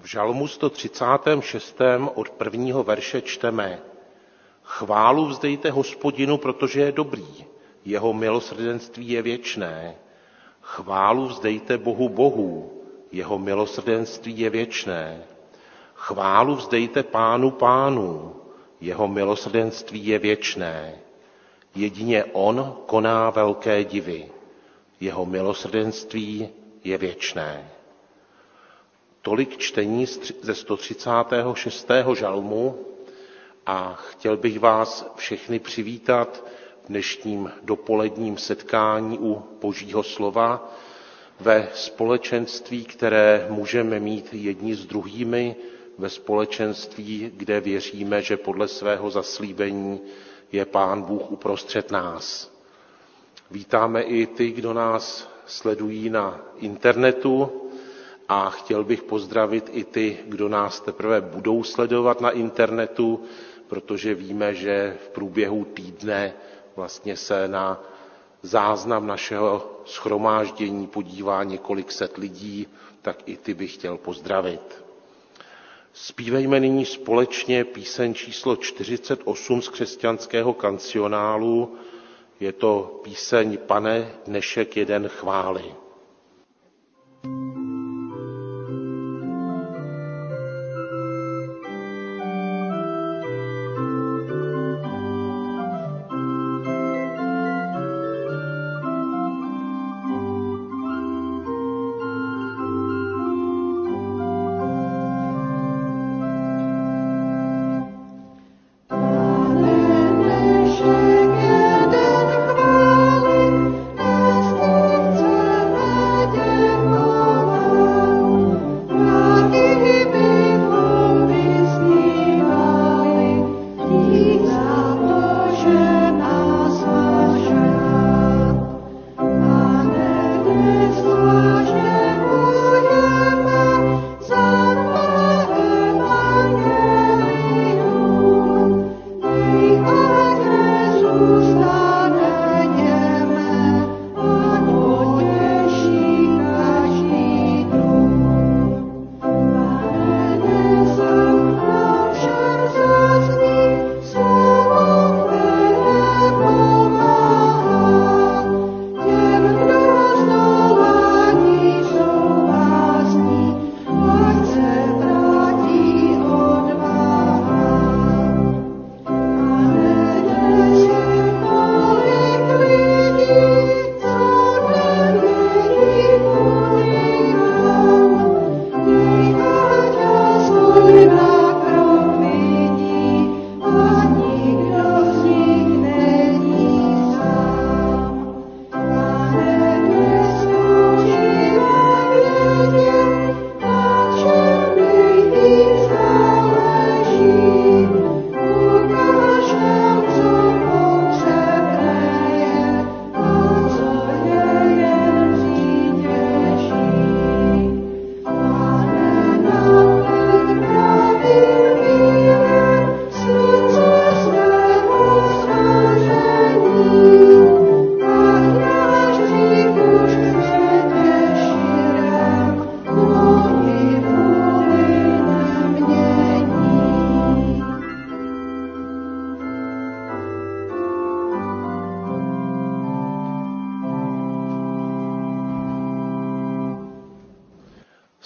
V žalmu 136. od prvního verše čteme Chválu vzdejte hospodinu, protože je dobrý, jeho milosrdenství je věčné. Chválu vzdejte Bohu Bohu, jeho milosrdenství je věčné. Chválu vzdejte Pánu Pánu, jeho milosrdenství je věčné. Jedině On koná velké divy, jeho milosrdenství je věčné. Tolik čtení ze 136. žalmu a chtěl bych vás všechny přivítat v dnešním dopoledním setkání u Božího slova ve společenství, které můžeme mít jedni s druhými, ve společenství, kde věříme, že podle svého zaslíbení je Pán Bůh uprostřed nás. Vítáme i ty, kdo nás sledují na internetu a chtěl bych pozdravit i ty, kdo nás teprve budou sledovat na internetu, protože víme, že v průběhu týdne vlastně se na záznam našeho schromáždění podívá několik set lidí, tak i ty bych chtěl pozdravit. Spívejme nyní společně píseň číslo 48 z křesťanského kancionálu. Je to píseň Pane, dnešek jeden chvály.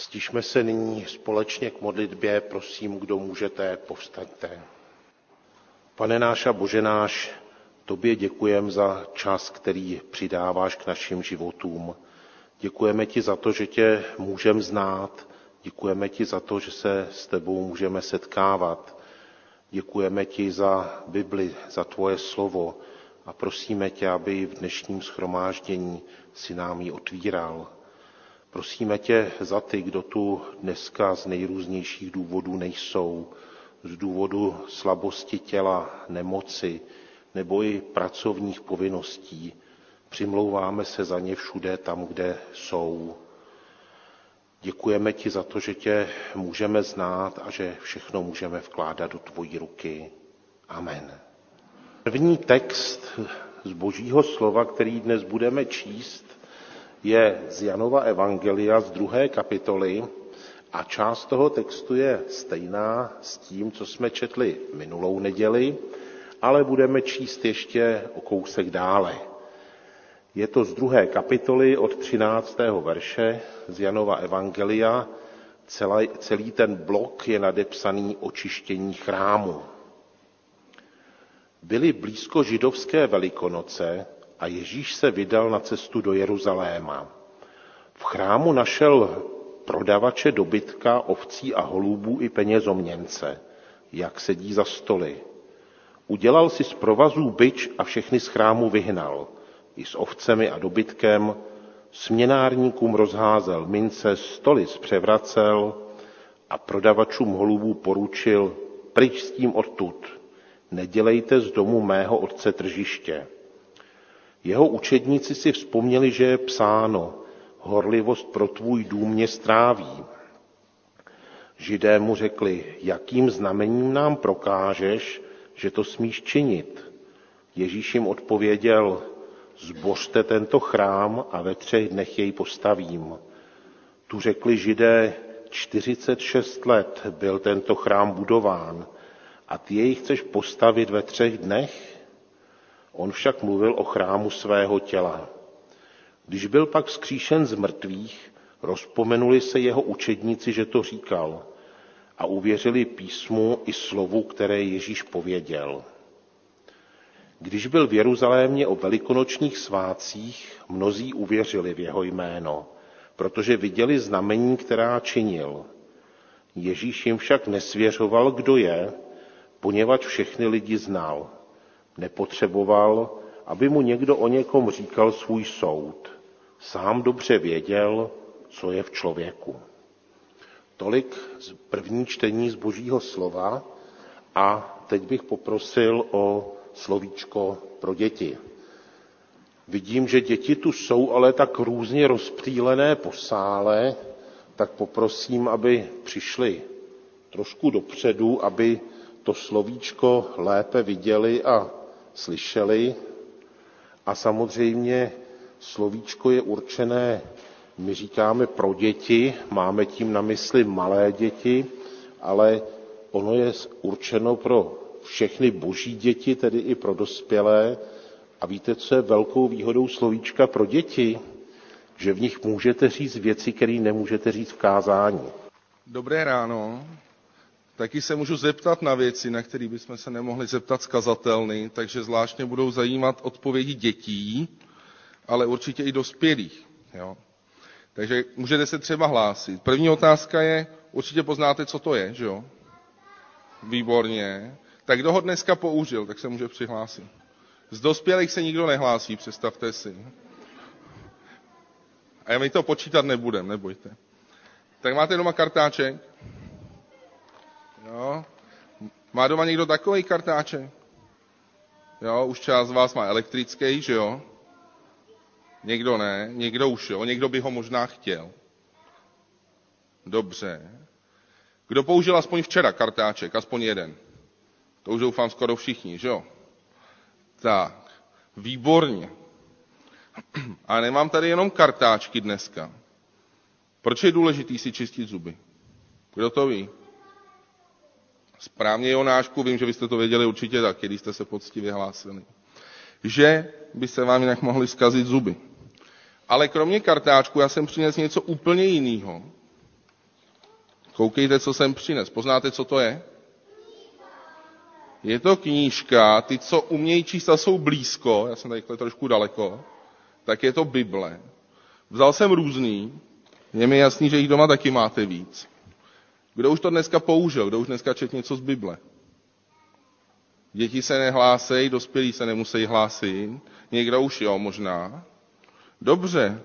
Stižme se nyní společně k modlitbě, prosím, kdo můžete, povstaňte. Pane náš a Bože náš, Tobě děkujem za čas, který přidáváš k našim životům. Děkujeme ti za to, že tě můžeme znát, děkujeme ti za to, že se s tebou můžeme setkávat. Děkujeme ti za Bibli, za tvoje slovo a prosíme tě, aby v dnešním schromáždění si nám ji otvíral. Prosíme tě za ty, kdo tu dneska z nejrůznějších důvodů nejsou, z důvodu slabosti těla, nemoci nebo i pracovních povinností. Přimlouváme se za ně všude tam, kde jsou. Děkujeme ti za to, že tě můžeme znát a že všechno můžeme vkládat do tvojí ruky. Amen. První text z božího slova, který dnes budeme číst, je z Janova Evangelia z druhé kapitoly A část toho textu je stejná s tím, co jsme četli minulou neděli, ale budeme číst ještě o kousek dále. Je to z druhé kapitoly od 13. verše z Janova Evangelia. Celý, celý ten blok je nadepsaný očištění chrámu. Byly blízko židovské velikonoce a Ježíš se vydal na cestu do Jeruzaléma. V chrámu našel prodavače dobytka, ovcí a holubů i penězoměnce, jak sedí za stoly. Udělal si z provazů byč a všechny z chrámu vyhnal, i s ovcemi a dobytkem, směnárníkům rozházel mince, stoly zpřevracel a prodavačům holubů poručil, pryč s tím odtud, nedělejte z domu mého otce tržiště. Jeho učedníci si vzpomněli, že je psáno, horlivost pro tvůj dům mě stráví. Židé mu řekli, jakým znamením nám prokážeš, že to smíš činit. Ježíš jim odpověděl, zbořte tento chrám a ve třech dnech jej postavím. Tu řekli židé, 46 let byl tento chrám budován a ty jej chceš postavit ve třech dnech? On však mluvil o chrámu svého těla. Když byl pak vzkříšen z mrtvých, rozpomenuli se jeho učedníci, že to říkal a uvěřili písmu i slovu, které Ježíš pověděl. Když byl v Jeruzalémě o velikonočních svácích, mnozí uvěřili v jeho jméno, protože viděli znamení, která činil. Ježíš jim však nesvěřoval, kdo je, poněvadž všechny lidi znal. Nepotřeboval, aby mu někdo o někom říkal svůj soud. Sám dobře věděl, co je v člověku. Tolik z první čtení z Božího slova a teď bych poprosil o slovíčko pro děti. Vidím, že děti tu jsou, ale tak různě rozptýlené po sále, tak poprosím, aby přišli trošku dopředu, aby to slovíčko lépe viděli a slyšeli. A samozřejmě slovíčko je určené, my říkáme pro děti, máme tím na mysli malé děti, ale ono je určeno pro všechny boží děti, tedy i pro dospělé. A víte, co je velkou výhodou slovíčka pro děti? Že v nich můžete říct věci, které nemůžete říct v kázání. Dobré ráno. Taky se můžu zeptat na věci, na které bychom se nemohli zeptat skazatelny, takže zvláštně budou zajímat odpovědi dětí, ale určitě i dospělých. Jo? Takže můžete se třeba hlásit. První otázka je, určitě poznáte, co to je, že jo? Výborně. Tak kdo ho dneska použil, tak se může přihlásit. Z dospělých se nikdo nehlásí, představte si. A my to počítat nebudem, nebojte. Tak máte doma kartáček? Jo. Má doma někdo takový kartáček? Jo, už část z vás má elektrický, že jo? Někdo ne, někdo už jo, někdo by ho možná chtěl. Dobře. Kdo použil aspoň včera kartáček, aspoň jeden? To už doufám skoro všichni, že jo? Tak, výborně. A nemám tady jenom kartáčky dneska. Proč je důležitý si čistit zuby? Kdo to ví? Správně Jonášku, vím, že byste to věděli určitě tak, když jste se poctivě hlásili. Že by se vám jinak mohly zkazit zuby. Ale kromě kartáčku já jsem přinesl něco úplně jiného. Koukejte, co jsem přines. Poznáte, co to je? Je to knížka, ty, co umějí číst a jsou blízko, já jsem tady trošku daleko, tak je to Bible. Vzal jsem různý, je mi jasný, že jich doma taky máte víc. Kdo už to dneska použil, kdo už dneska čet něco z Bible? Děti se nehlásejí, dospělí se nemusí hlásit, někdo už jo, možná. Dobře.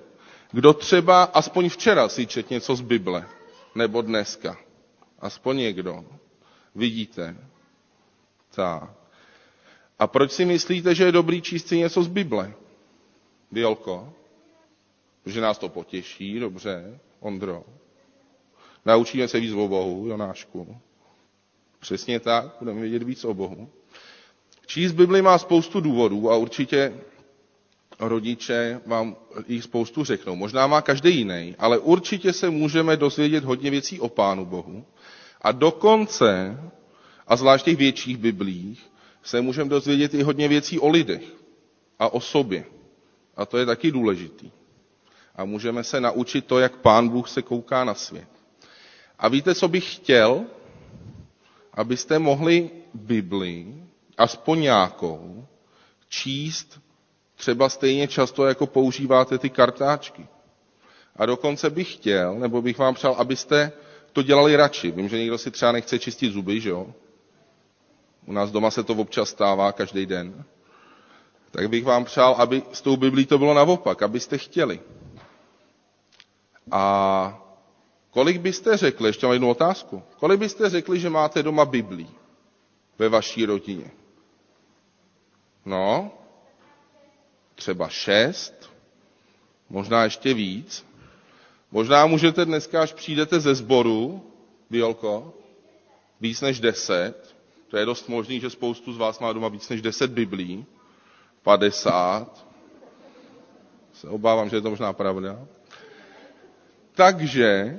Kdo třeba aspoň včera si čet něco z Bible, nebo dneska? Aspoň někdo. Vidíte? Tak. A proč si myslíte, že je dobrý číst si něco z Bible? Bělko? Že nás to potěší, dobře. Ondro? Naučíme se víc o Bohu, Jonášku. Přesně tak, budeme vědět víc o Bohu. Číst Bibli má spoustu důvodů a určitě rodiče vám jich spoustu řeknou. Možná má každý jiný, ale určitě se můžeme dozvědět hodně věcí o Pánu Bohu. A dokonce, a zvlášť těch větších biblích, se můžeme dozvědět i hodně věcí o lidech a o sobě. A to je taky důležitý. A můžeme se naučit to, jak Pán Bůh se kouká na svět. A víte, co bych chtěl? Abyste mohli Bibli, aspoň nějakou, číst třeba stejně často, jako používáte ty kartáčky. A dokonce bych chtěl, nebo bych vám přál, abyste to dělali radši. Vím, že někdo si třeba nechce čistit zuby, že jo? U nás doma se to občas stává každý den. Tak bych vám přál, aby s tou Biblí to bylo naopak, abyste chtěli. A kolik byste řekli, ještě mám jednu otázku, kolik byste řekli, že máte doma Biblí ve vaší rodině? No, třeba šest, možná ještě víc. Možná můžete dneska, až přijdete ze sboru, Biolko, víc než deset. To je dost možný, že spoustu z vás má doma víc než deset biblí. Padesát. Se obávám, že je to možná pravda. Takže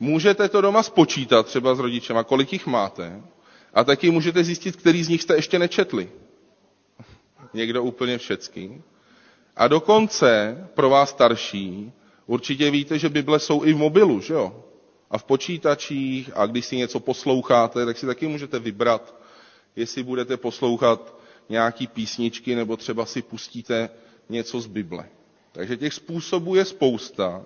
můžete to doma spočítat třeba s rodičema, kolik jich máte. A taky můžete zjistit, který z nich jste ještě nečetli. Někdo úplně všecky. A dokonce pro vás starší určitě víte, že Bible jsou i v mobilu, že jo? A v počítačích a když si něco posloucháte, tak si taky můžete vybrat, jestli budete poslouchat nějaký písničky nebo třeba si pustíte něco z Bible. Takže těch způsobů je spousta.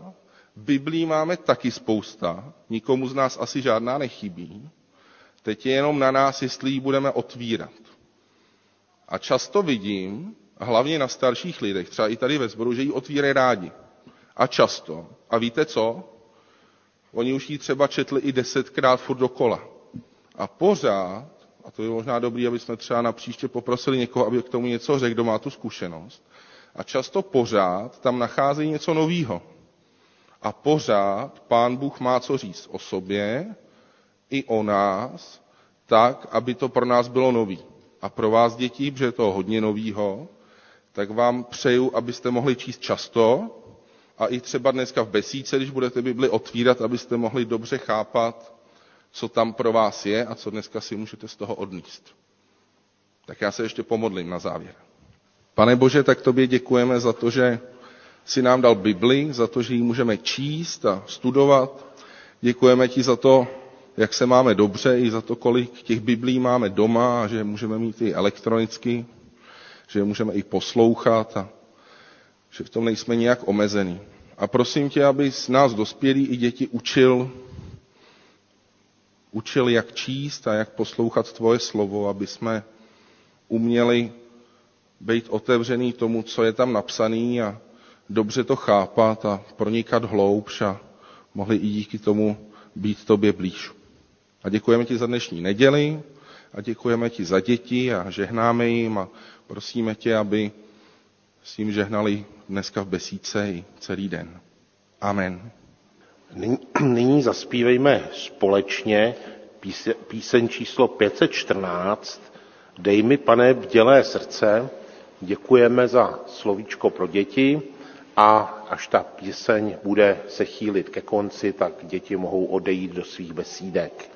Biblí máme taky spousta. Nikomu z nás asi žádná nechybí. Teď je jenom na nás, jestli ji budeme otvírat. A často vidím, hlavně na starších lidech, třeba i tady ve sboru, že ji otvírají rádi. A často. A víte co? Oni už ji třeba četli i desetkrát furt dokola. A pořád, a to je možná dobrý, aby jsme třeba na příště poprosili někoho, aby k tomu něco řekl, kdo má tu zkušenost, a často pořád tam nacházejí něco nového. A pořád pán Bůh má co říct o sobě i o nás, tak, aby to pro nás bylo nový. A pro vás, děti, protože je to hodně novýho, tak vám přeju, abyste mohli číst často a i třeba dneska v besíce, když budete Bibli otvírat, abyste mohli dobře chápat, co tam pro vás je a co dneska si můžete z toho odníst. Tak já se ještě pomodlím na závěr. Pane Bože, tak tobě děkujeme za to, že si nám dal Bibli, za to, že ji můžeme číst a studovat. Děkujeme ti za to, jak se máme dobře, i za to, kolik těch Biblí máme doma a že můžeme mít i elektronicky že je můžeme i poslouchat a že v tom nejsme nějak omezený. A prosím tě, aby z nás dospělí i děti učil, učil, jak číst a jak poslouchat tvoje slovo, aby jsme uměli být otevřený tomu, co je tam napsaný a dobře to chápat a pronikat hloubš a mohli i díky tomu být tobě blíž. A děkujeme ti za dnešní neděli a děkujeme ti za děti a žehnáme jim a prosíme tě, aby s ním žehnali dneska v besíce i celý den. Amen. Nyní zaspívejme společně píseň číslo 514 Dej mi, pane, bdělé srdce. Děkujeme za slovíčko pro děti a až ta píseň bude se chýlit ke konci, tak děti mohou odejít do svých besídek.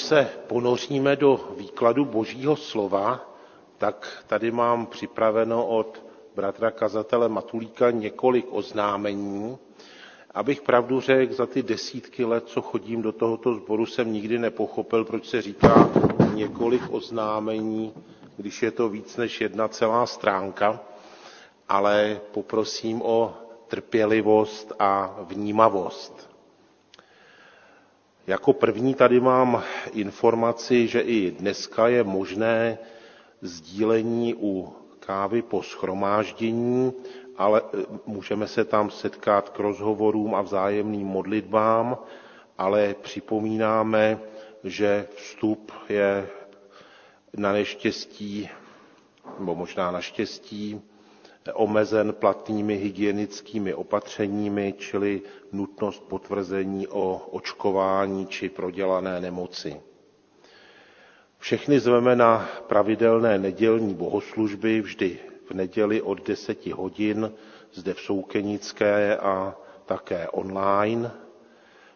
Než se ponoříme do výkladu Božího slova, tak tady mám připraveno od bratra kazatele Matulíka několik oznámení. Abych pravdu řekl, za ty desítky let, co chodím do tohoto sboru, jsem nikdy nepochopil, proč se říká několik oznámení, když je to víc než jedna celá stránka, ale poprosím o trpělivost a vnímavost. Jako první tady mám informaci, že i dneska je možné sdílení u kávy po schromáždění, ale e, můžeme se tam setkat k rozhovorům a vzájemným modlitbám, ale připomínáme, že vstup je na neštěstí, nebo možná na štěstí, omezen platnými hygienickými opatřeními, čili nutnost potvrzení o očkování či prodělané nemoci. Všechny zveme na pravidelné nedělní bohoslužby vždy v neděli od 10 hodin zde v Soukenické a také online.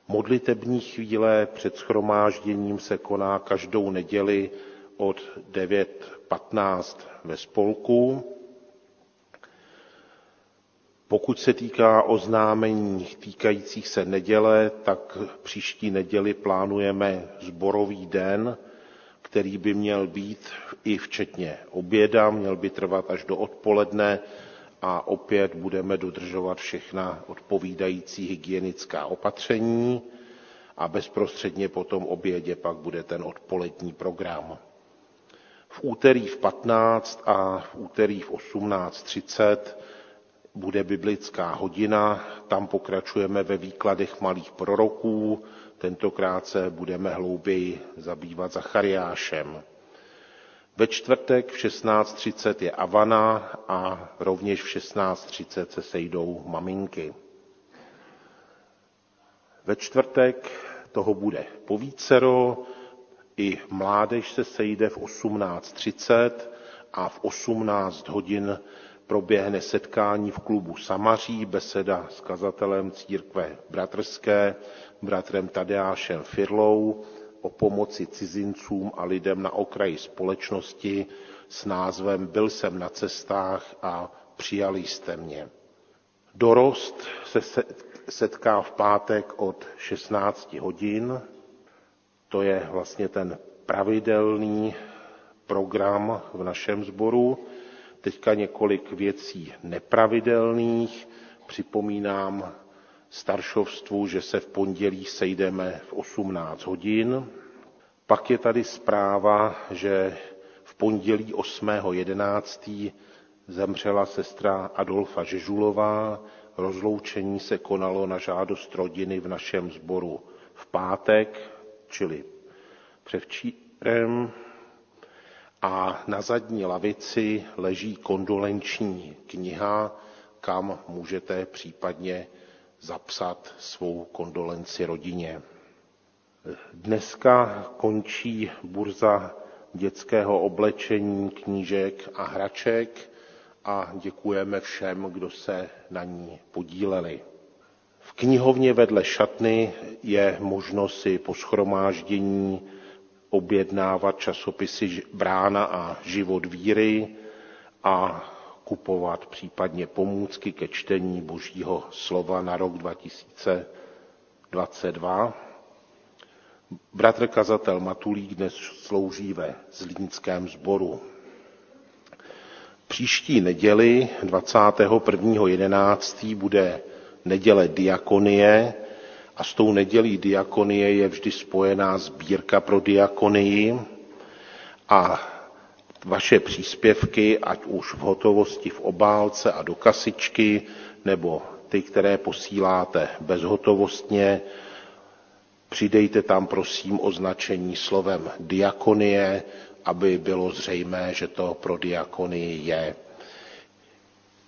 Modlitební chvíle před schromážděním se koná každou neděli od 9.15 ve spolku pokud se týká oznámení týkajících se neděle, tak příští neděli plánujeme zborový den, který by měl být i včetně oběda, měl by trvat až do odpoledne a opět budeme dodržovat všechna odpovídající hygienická opatření a bezprostředně po tom obědě pak bude ten odpolední program. V úterý v 15 a v úterý v 18.30 bude biblická hodina, tam pokračujeme ve výkladech malých proroků, tentokrát se budeme hlouběji zabývat Zachariášem. Ve čtvrtek v 16.30 je Avana a rovněž v 16.30 se sejdou maminky. Ve čtvrtek toho bude povícero, i mládež se sejde v 18.30 a v 18 hodin proběhne setkání v klubu Samaří, beseda s kazatelem církve bratrské, bratrem Tadeášem Firlou, o pomoci cizincům a lidem na okraji společnosti s názvem Byl jsem na cestách a přijali jste mě. Dorost se setká v pátek od 16 hodin. To je vlastně ten pravidelný program v našem sboru. Teďka několik věcí nepravidelných. Připomínám staršovstvu, že se v pondělí sejdeme v 18 hodin. Pak je tady zpráva, že v pondělí 8.11. zemřela sestra Adolfa Žežulová. Rozloučení se konalo na žádost rodiny v našem sboru v pátek, čili převčírem a na zadní lavici leží kondolenční kniha, kam můžete případně zapsat svou kondolenci rodině. Dneska končí burza dětského oblečení, knížek a hraček a děkujeme všem, kdo se na ní podíleli. V knihovně vedle šatny je možnost si po schromáždění objednávat časopisy Brána a Život víry a kupovat případně pomůcky ke čtení Božího slova na rok 2022. Bratr kazatel Matulík dnes slouží ve Zlínském sboru. Příští neděli 21.11. bude neděle diakonie, a s tou nedělí diakonie je vždy spojená sbírka pro diakonii a vaše příspěvky, ať už v hotovosti v obálce a do kasičky, nebo ty, které posíláte bezhotovostně, přidejte tam prosím označení slovem diakonie, aby bylo zřejmé, že to pro diakonii je.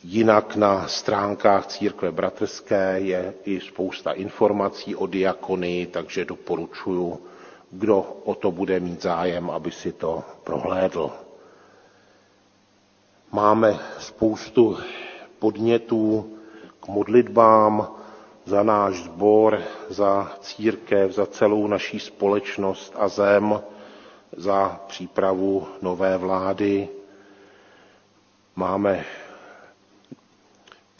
Jinak na stránkách církve bratrské je i spousta informací o diakonii, takže doporučuji, kdo o to bude mít zájem, aby si to prohlédl. Máme spoustu podnětů k modlitbám, za náš sbor, za církev, za celou naší společnost a zem, za přípravu nové vlády. Máme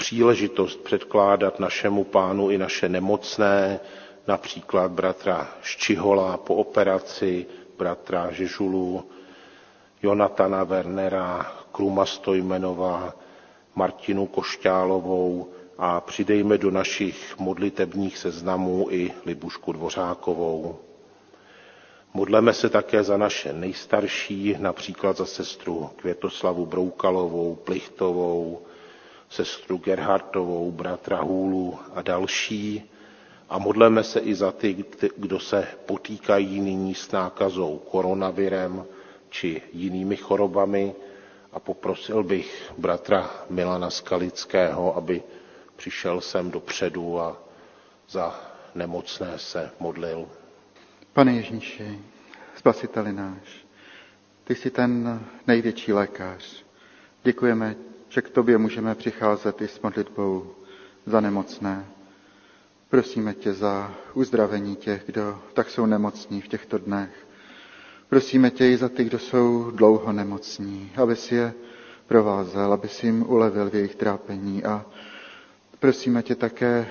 příležitost předkládat našemu pánu i naše nemocné, například bratra Ščihola po operaci, bratra Žežulu, Jonatana Wernera, Kruma Stojmenová, Martinu Košťálovou a přidejme do našich modlitebních seznamů i Libušku Dvořákovou. Modleme se také za naše nejstarší, například za sestru Květoslavu Broukalovou, Plichtovou, sestru Gerhardovou, bratra Hůlu a další. A modleme se i za ty, kdo se potýkají nyní s nákazou koronavirem či jinými chorobami. A poprosil bych bratra Milana Skalického, aby přišel sem dopředu a za nemocné se modlil. Pane Ježíši, spasiteli náš, ty jsi ten největší lékař. Děkujeme, že k tobě můžeme přicházet i s modlitbou za nemocné. Prosíme tě za uzdravení těch, kdo tak jsou nemocní v těchto dnech. Prosíme tě i za ty, kdo jsou dlouho nemocní, aby si je provázel, aby si jim ulevil v jejich trápení a prosíme tě také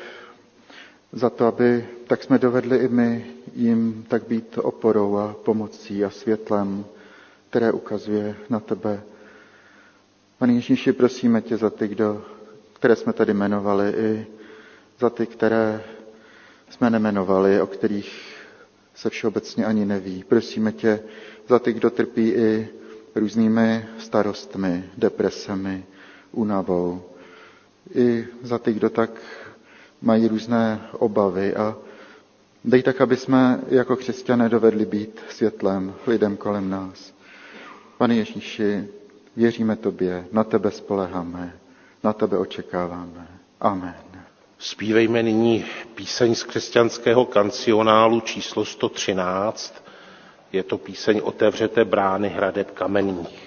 za to, aby tak jsme dovedli i my jim tak být oporou a pomocí a světlem, které ukazuje na tebe. Pane Ježíši, prosíme tě za ty, kdo, které jsme tady jmenovali, i za ty, které jsme nemenovali, o kterých se všeobecně ani neví. Prosíme tě za ty, kdo trpí i různými starostmi, depresemi, únavou. I za ty, kdo tak mají různé obavy a dej tak, aby jsme jako křesťané dovedli být světlem lidem kolem nás. Pane Ježíši, věříme Tobě, na Tebe spoleháme, na Tebe očekáváme. Amen. Spívejme nyní píseň z křesťanského kancionálu číslo 113. Je to píseň Otevřete brány hradeb kamenných.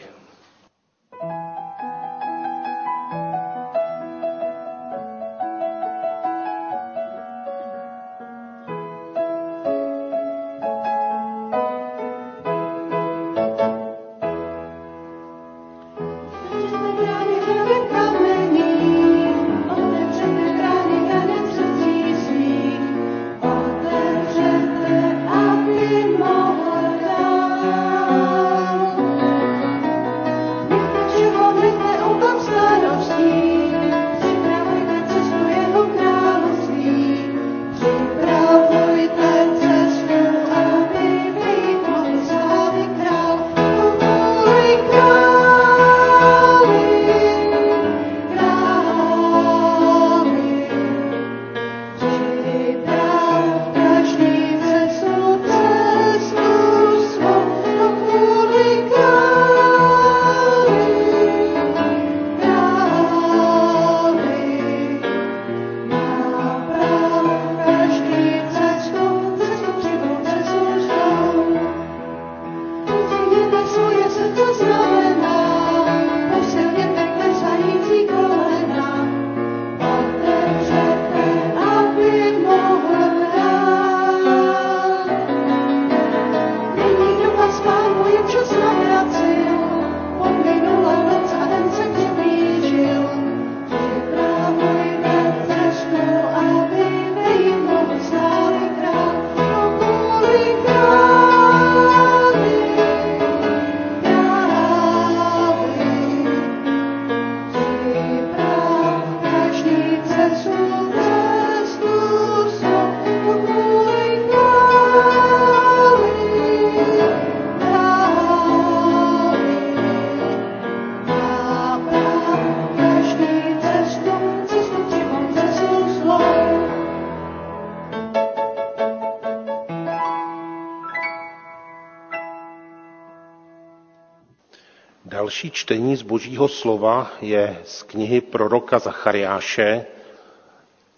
Další čtení z Božího slova je z knihy proroka Zachariáše.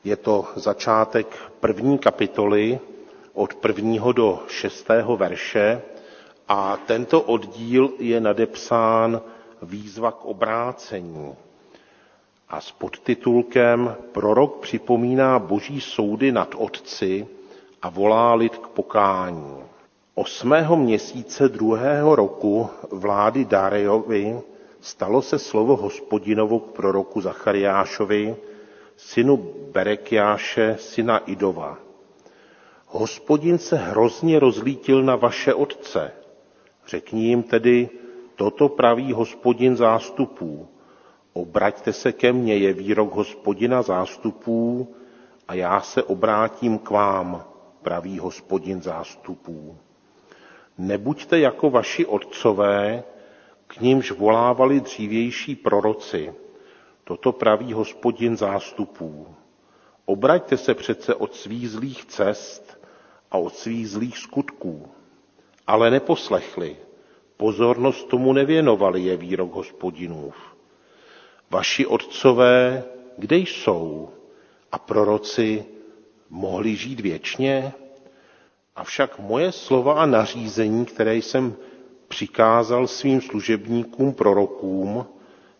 Je to začátek první kapitoly od prvního do šestého verše a tento oddíl je nadepsán výzva k obrácení. a s podtitulkem Prorok připomíná boží soudy nad otci a volá lid k pokání. Osmého měsíce druhého roku vlády Darejovi stalo se slovo hospodinovo k proroku Zachariášovi, synu Berekiáše, syna Idova. Hospodin se hrozně rozlítil na vaše otce. Řekni jim tedy, toto praví hospodin zástupů. Obraťte se ke mně, je výrok hospodina zástupů, a já se obrátím k vám, praví hospodin zástupů. Nebuďte jako vaši otcové, k nímž volávali dřívější proroci. Toto praví hospodin zástupů. Obraťte se přece od svých zlých cest a od svých zlých skutků. Ale neposlechli, pozornost tomu nevěnovali, je výrok hospodinův. Vaši otcové, kde jsou? A proroci mohli žít věčně? Avšak moje slova a nařízení, které jsem přikázal svým služebníkům prorokům,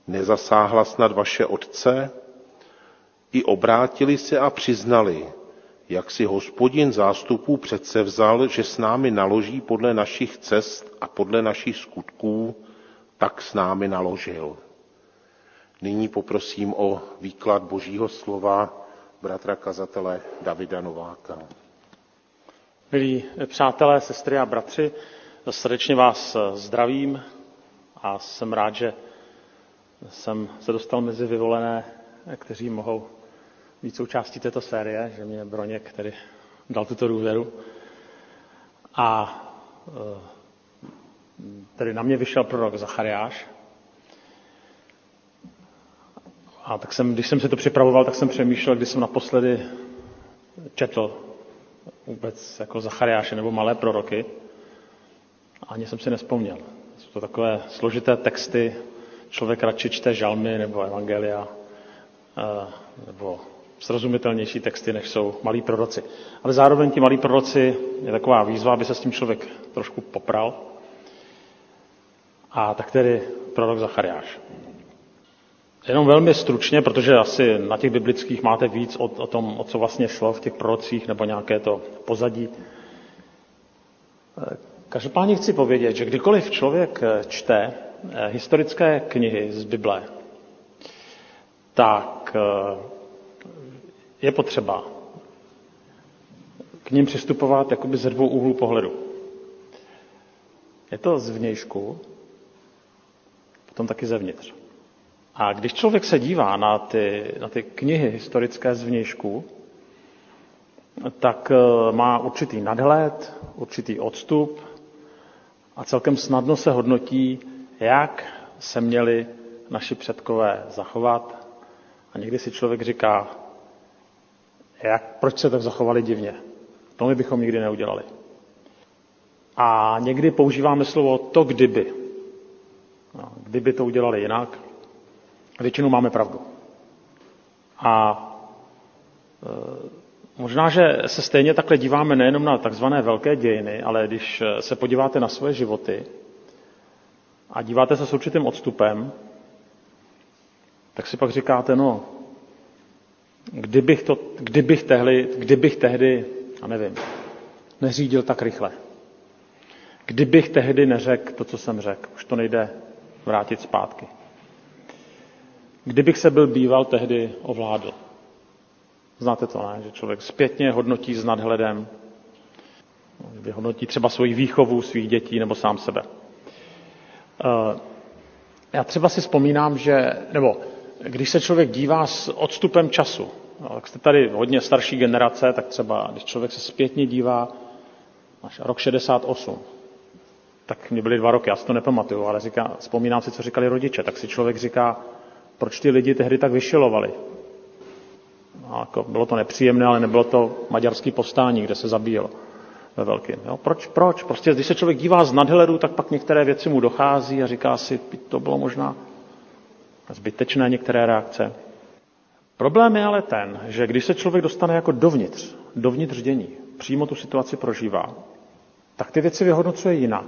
nezasáhla snad vaše otce? I obrátili se a přiznali, jak si hospodin zástupů přece vzal, že s námi naloží podle našich cest a podle našich skutků, tak s námi naložil. Nyní poprosím o výklad Božího slova bratra kazatele Davida Nováka. Milí přátelé, sestry a bratři, srdečně vás zdravím a jsem rád, že jsem se dostal mezi vyvolené, kteří mohou být součástí této série, že mě Broněk který dal tuto důvěru. A tedy na mě vyšel prorok Zachariáš. A tak jsem, když jsem si to připravoval, tak jsem přemýšlel, když jsem naposledy četl vůbec jako Zachariáše nebo malé proroky. Ani jsem si nespomněl. Jsou to takové složité texty, člověk radši čte žalmy nebo evangelia, e, nebo srozumitelnější texty, než jsou malí proroci. Ale zároveň ti malí proroci je taková výzva, aby se s tím člověk trošku popral. A tak tedy prorok Zachariáš. Jenom velmi stručně, protože asi na těch biblických máte víc o, o tom, o co vlastně šlo v těch prorocích, nebo nějaké to pozadí. Každopádně chci povědět, že kdykoliv člověk čte eh, historické knihy z Bible, tak eh, je potřeba k ním přistupovat jakoby ze dvou úhlů pohledu. Je to zvnějšku, potom taky zevnitř. A když člověk se dívá na ty, na ty knihy historické zvnějšku, tak eh, má určitý nadhled, určitý odstup a celkem snadno se hodnotí, jak se měli naši předkové zachovat. A někdy si člověk říká, jak, proč se tak zachovali divně. To my bychom nikdy neudělali. A někdy používáme slovo to kdyby. No, kdyby to udělali jinak, většinou máme pravdu. A e, možná, že se stejně takhle díváme nejenom na takzvané velké dějiny, ale když se podíváte na svoje životy a díváte se s určitým odstupem, tak si pak říkáte, no, Kdybych, to, kdybych, tehdy, kdybych tehdy, a nevím, neřídil tak rychle. Kdybych tehdy neřekl to, co jsem řekl, už to nejde vrátit zpátky. Kdybych se byl býval, tehdy ovládl. Znáte to, ne? Že člověk zpětně hodnotí s nadhledem, vyhodnotí třeba svoji výchovu svých dětí nebo sám sebe. Eh, já třeba si vzpomínám, že, nebo když se člověk dívá s odstupem času, jak jste tady hodně starší generace, tak třeba když člověk se zpětně dívá až rok 68, tak mě byly dva roky, já si to nepamatuju, ale říká, vzpomínám si, co říkali rodiče, tak si člověk říká, proč ty lidi tehdy tak vyšilovali. No, jako bylo to nepříjemné, ale nebylo to maďarský povstání, kde se zabíjelo ve velkým. Jo? Proč, proč? Prostě když se člověk dívá z nadhledu, tak pak některé věci mu dochází a říká si, to bylo možná zbytečné některé reakce. Problém je ale ten, že když se člověk dostane jako dovnitř, dovnitř dění, přímo tu situaci prožívá, tak ty věci vyhodnocuje jinak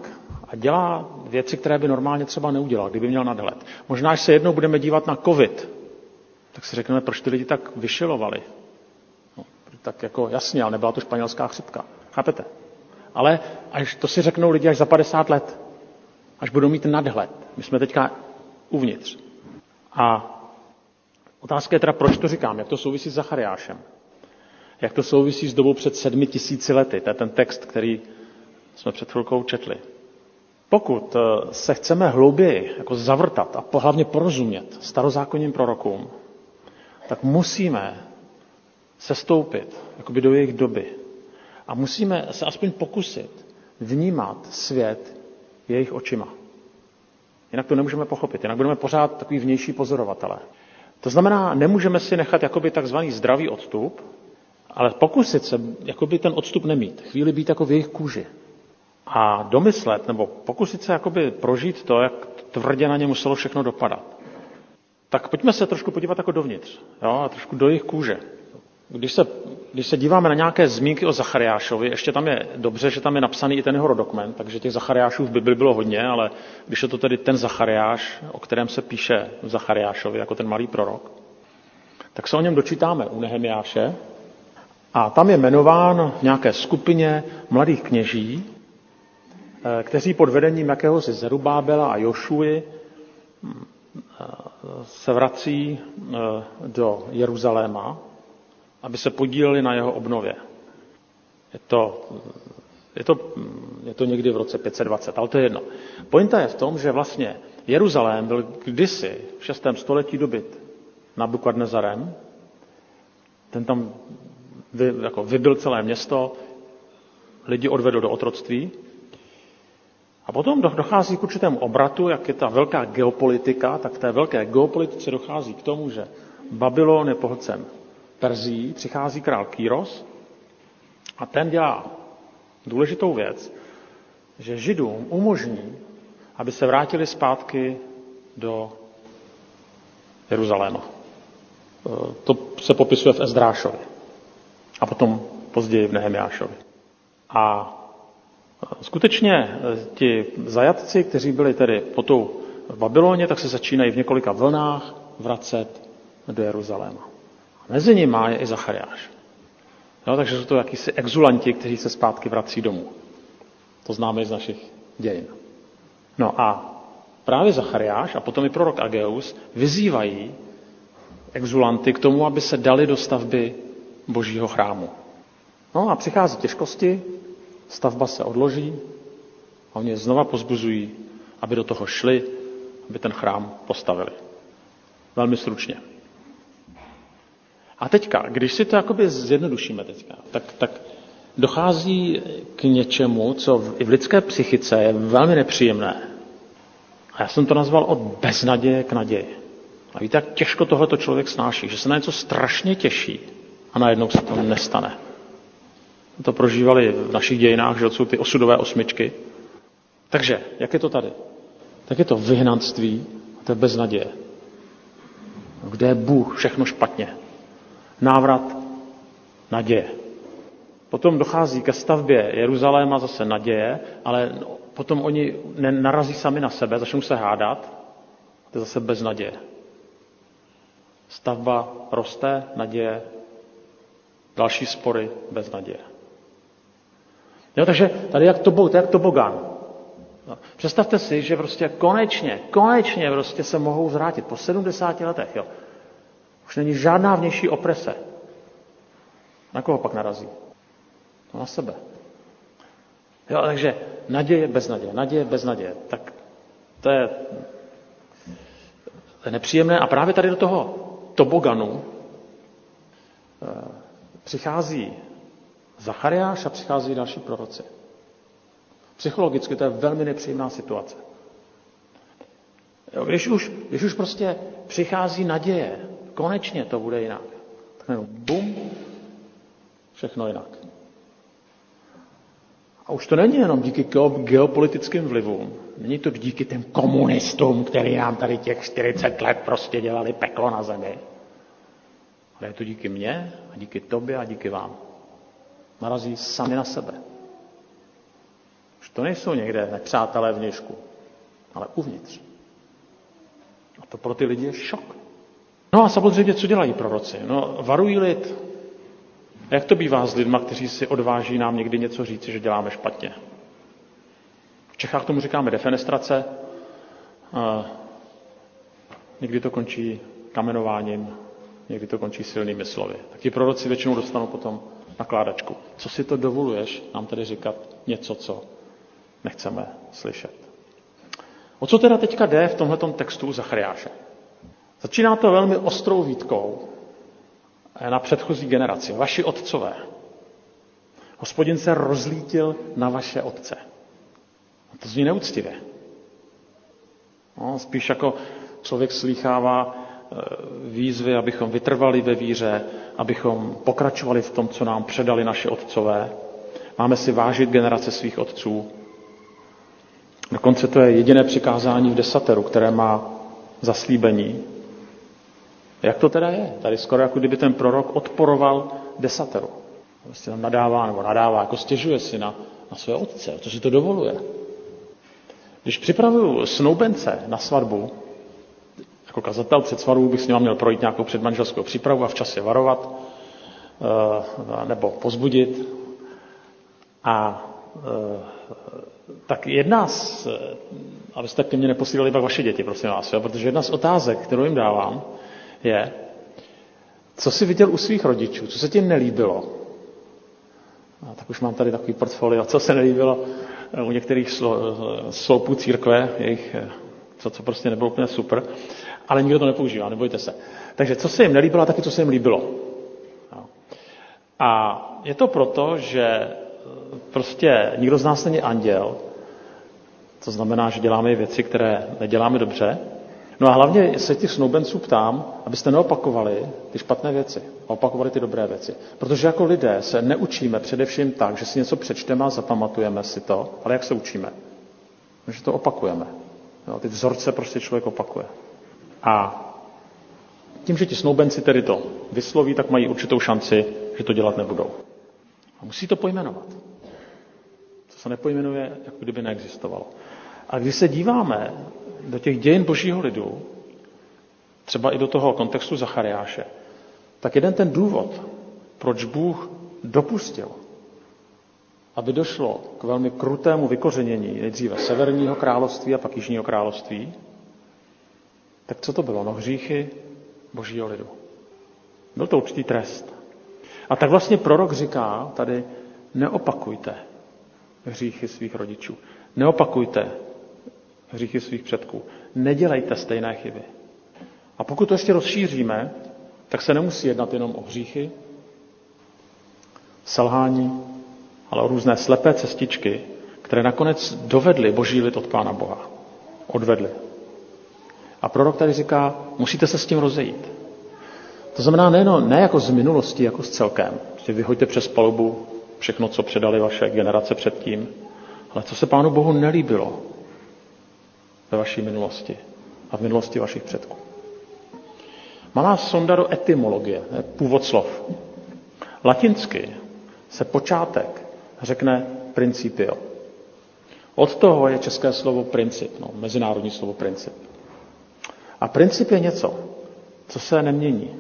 a dělá věci, které by normálně třeba neudělal, kdyby měl nadhled. Možná, až se jednou budeme dívat na COVID, tak si řekneme, proč ty lidi tak vyšilovali. No, tak jako jasně, ale nebyla to španělská chřipka. Chápete? Ale až to si řeknou lidi až za 50 let, až budou mít nadhled. My jsme teďka uvnitř. A otázka je teda, proč to říkám, jak to souvisí s Zachariášem. Jak to souvisí s dobou před sedmi tisíci lety. To je ten text, který jsme před chvilkou četli. Pokud eh, se chceme hlouběji jako zavrtat a hlavně porozumět starozákonním prorokům, tak musíme sestoupit jakoby do jejich doby. A musíme se aspoň pokusit vnímat svět jejich očima. Jinak to nemůžeme pochopit, jinak budeme pořád takový vnější pozorovatelé. To znamená, nemůžeme si nechat jakoby takzvaný zdravý odstup, ale pokusit se jakoby ten odstup nemít, chvíli být jako v jejich kůži. A domyslet, nebo pokusit se jakoby prožít to, jak tvrdě na ně muselo všechno dopadat. Tak pojďme se trošku podívat jako dovnitř, jo, a trošku do jejich kůže. Když se, když se díváme na nějaké zmínky o Zachariášovi, ještě tam je dobře, že tam je napsaný i ten jeho dokument, takže těch Zachariášů v Bibli bylo hodně, ale když je to tedy ten Zachariáš, o kterém se píše v Zachariášovi, jako ten malý prorok, tak se o něm dočítáme u Nehemiáše a tam je jmenován v nějaké skupině mladých kněží, kteří pod vedením jakéhosi Zerubábela a Jošuji hm, eh, se vrací eh, do Jeruzaléma aby se podíleli na jeho obnově. Je to, je to, je to někdy v roce 520, ale to je jedno. Pointa je v tom, že vlastně Jeruzalém byl kdysi v 6. století dobyt Nabukadnezarem. Ten tam vy, jako vybil celé město, lidi odvedl do otroctví. A potom dochází k určitému obratu, jak je ta velká geopolitika, tak té velké geopolitice dochází k tomu, že Babylon je pohlcen Perzí přichází král Kýros a ten dělá důležitou věc, že Židům umožní, aby se vrátili zpátky do Jeruzaléma. E, to se popisuje v Ezdrášovi a potom později v Nehemiášovi. A skutečně e, ti zajatci, kteří byli tedy po tou v Babyloně, tak se začínají v několika vlnách vracet do Jeruzaléma. Mezi nimi je i Zachariáš. No, takže jsou to jakýsi exulanti, kteří se zpátky vrací domů. To známe z našich dějin. No a právě Zachariáš a potom i prorok Ageus vyzývají exulanty k tomu, aby se dali do stavby božího chrámu. No a přichází těžkosti, stavba se odloží a oni znova pozbuzují, aby do toho šli, aby ten chrám postavili. Velmi stručně. A teďka, když si to jakoby zjednodušíme teďka, tak, tak dochází k něčemu, co v, i v lidské psychice je velmi nepříjemné. A já jsem to nazval od beznaděje k naději. A víte, jak těžko tohleto člověk snáší, že se na něco strašně těší a najednou se to nestane. To prožívali v našich dějinách, že jsou ty osudové osmičky. Takže, jak je to tady? Tak je to vyhnanství to je beznaděje. Kde je Bůh, všechno špatně návrat naděje. Potom dochází ke stavbě Jeruzaléma zase naděje, ale potom oni narazí sami na sebe, začnou se hádat, to je zase bez naděje. Stavba roste, naděje, další spory bez naděje. Jo, takže tady jak to, to jak to bogan. No, představte si, že prostě konečně, konečně prostě se mohou zvrátit po 70 letech. Jo. Už není žádná vnější oprese. Na koho pak narazí? No na sebe. Jo, takže naděje bez naděje, naděje bez naděje. Tak to je, to je nepříjemné. A právě tady do toho toboganu e, přichází Zachariáš a přichází další proroci. Psychologicky to je velmi nepříjemná situace. Jo, když, už, když už prostě přichází naděje, konečně to bude jinak. Tak jenom bum, všechno jinak. A už to není jenom díky geopolitickým vlivům. Není to díky těm komunistům, který nám tady těch 40 let prostě dělali peklo na zemi. Ale je to díky mně a díky tobě a díky vám. Narazí sami na sebe. Už to nejsou někde nepřátelé vnějšku, ale uvnitř. A to pro ty lidi je šok. No a samozřejmě, co dělají proroci? No, varují lid. A jak to bývá s lidma, kteří si odváží nám někdy něco říci, že děláme špatně? V Čechách tomu říkáme defenestrace. A někdy to končí kamenováním, někdy to končí silnými slovy. Tak ti proroci většinou dostanou potom nakládačku. Co si to dovoluješ nám tedy říkat něco, co nechceme slyšet? O co teda teďka jde v tomto textu Zachariáše? Začíná to velmi ostrou výtkou na předchozí generaci. Vaši otcové. Hospodin se rozlítil na vaše otce. A to zní neúctivě. No, spíš jako člověk slýchává výzvy, abychom vytrvali ve víře, abychom pokračovali v tom, co nám předali naše otcové. Máme si vážit generace svých otců. Dokonce to je jediné přikázání v desateru, které má zaslíbení. Jak to teda je? Tady skoro jako kdyby ten prorok odporoval desateru. Prostě tam nadává nebo nadává, jako stěžuje si na, na své otce, co si to dovoluje. Když připravuju snoubence na svatbu, jako kazatel před svatbou bych s ním měl projít nějakou předmanželskou přípravu a včas je varovat, eh, nebo pozbudit. A eh, tak jedna z, abyste ke mně neposílali pak vaše děti, prosím vás, jo, protože jedna z otázek, kterou jim dávám, je, co jsi viděl u svých rodičů, co se ti nelíbilo. A tak už mám tady takový portfolio, co se nelíbilo u některých sloupů církve, jejich, co, co prostě nebylo úplně super, ale nikdo to nepoužívá, nebojte se. Takže co se jim nelíbilo a taky co se jim líbilo. A je to proto, že prostě nikdo z nás není anděl, to znamená, že děláme věci, které neděláme dobře, No a hlavně se těch snoubenců ptám, abyste neopakovali ty špatné věci, a opakovali ty dobré věci. Protože jako lidé se neučíme především tak, že si něco přečteme a zapamatujeme si to, ale jak se učíme? Že to opakujeme. Jo, ty vzorce prostě člověk opakuje. A tím, že ti snoubenci tedy to vysloví, tak mají určitou šanci, že to dělat nebudou. A musí to pojmenovat. Co se nepojmenuje, jako kdyby neexistovalo. A když se díváme do těch dějin božího lidu, třeba i do toho kontextu Zachariáše, tak jeden ten důvod, proč Bůh dopustil, aby došlo k velmi krutému vykořenění nejdříve severního království a pak jižního království, tak co to bylo? No hříchy božího lidu. Byl to určitý trest. A tak vlastně prorok říká tady, neopakujte hříchy svých rodičů. Neopakujte hříchy svých předků. Nedělejte stejné chyby. A pokud to ještě rozšíříme, tak se nemusí jednat jenom o hříchy, selhání, ale o různé slepé cestičky, které nakonec dovedly boží lid od Pána Boha. Odvedly. A prorok tady říká, musíte se s tím rozejít. To znamená nejen, ne jako z minulosti, jako s celkem. Prostě vyhoďte přes palubu všechno, co předali vaše generace předtím, ale co se Pánu Bohu nelíbilo, ve vaší minulosti a v minulosti vašich předků. Malá sonda do etymologie, původ slov. Latinsky se počátek řekne principio. Od toho je české slovo princip, no, mezinárodní slovo princip. A princip je něco, co se nemění.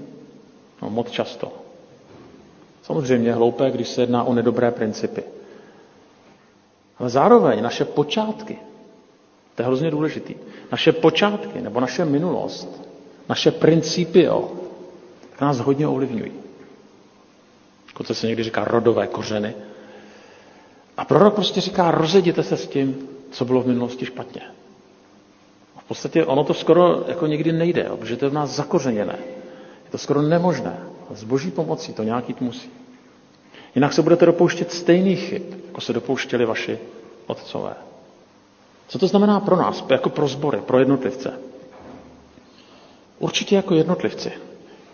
No, moc často. Samozřejmě hloupé, když se jedná o nedobré principy. Ale zároveň naše počátky to je hrozně důležitý. Naše počátky nebo naše minulost, naše principy, jo, tak nás hodně ovlivňují. Jako se někdy říká rodové kořeny. A prorok prostě říká, rozejděte se s tím, co bylo v minulosti špatně. Podstatě ono to skoro jako někdy nejde, protože to je v nás zakořeněné. Je to skoro nemožné. S boží pomocí to nějaký musí. Jinak se budete dopouštět stejných chyb, jako se dopouštěli vaši otcové. Co to znamená pro nás, jako pro sbory, pro jednotlivce? Určitě jako jednotlivci.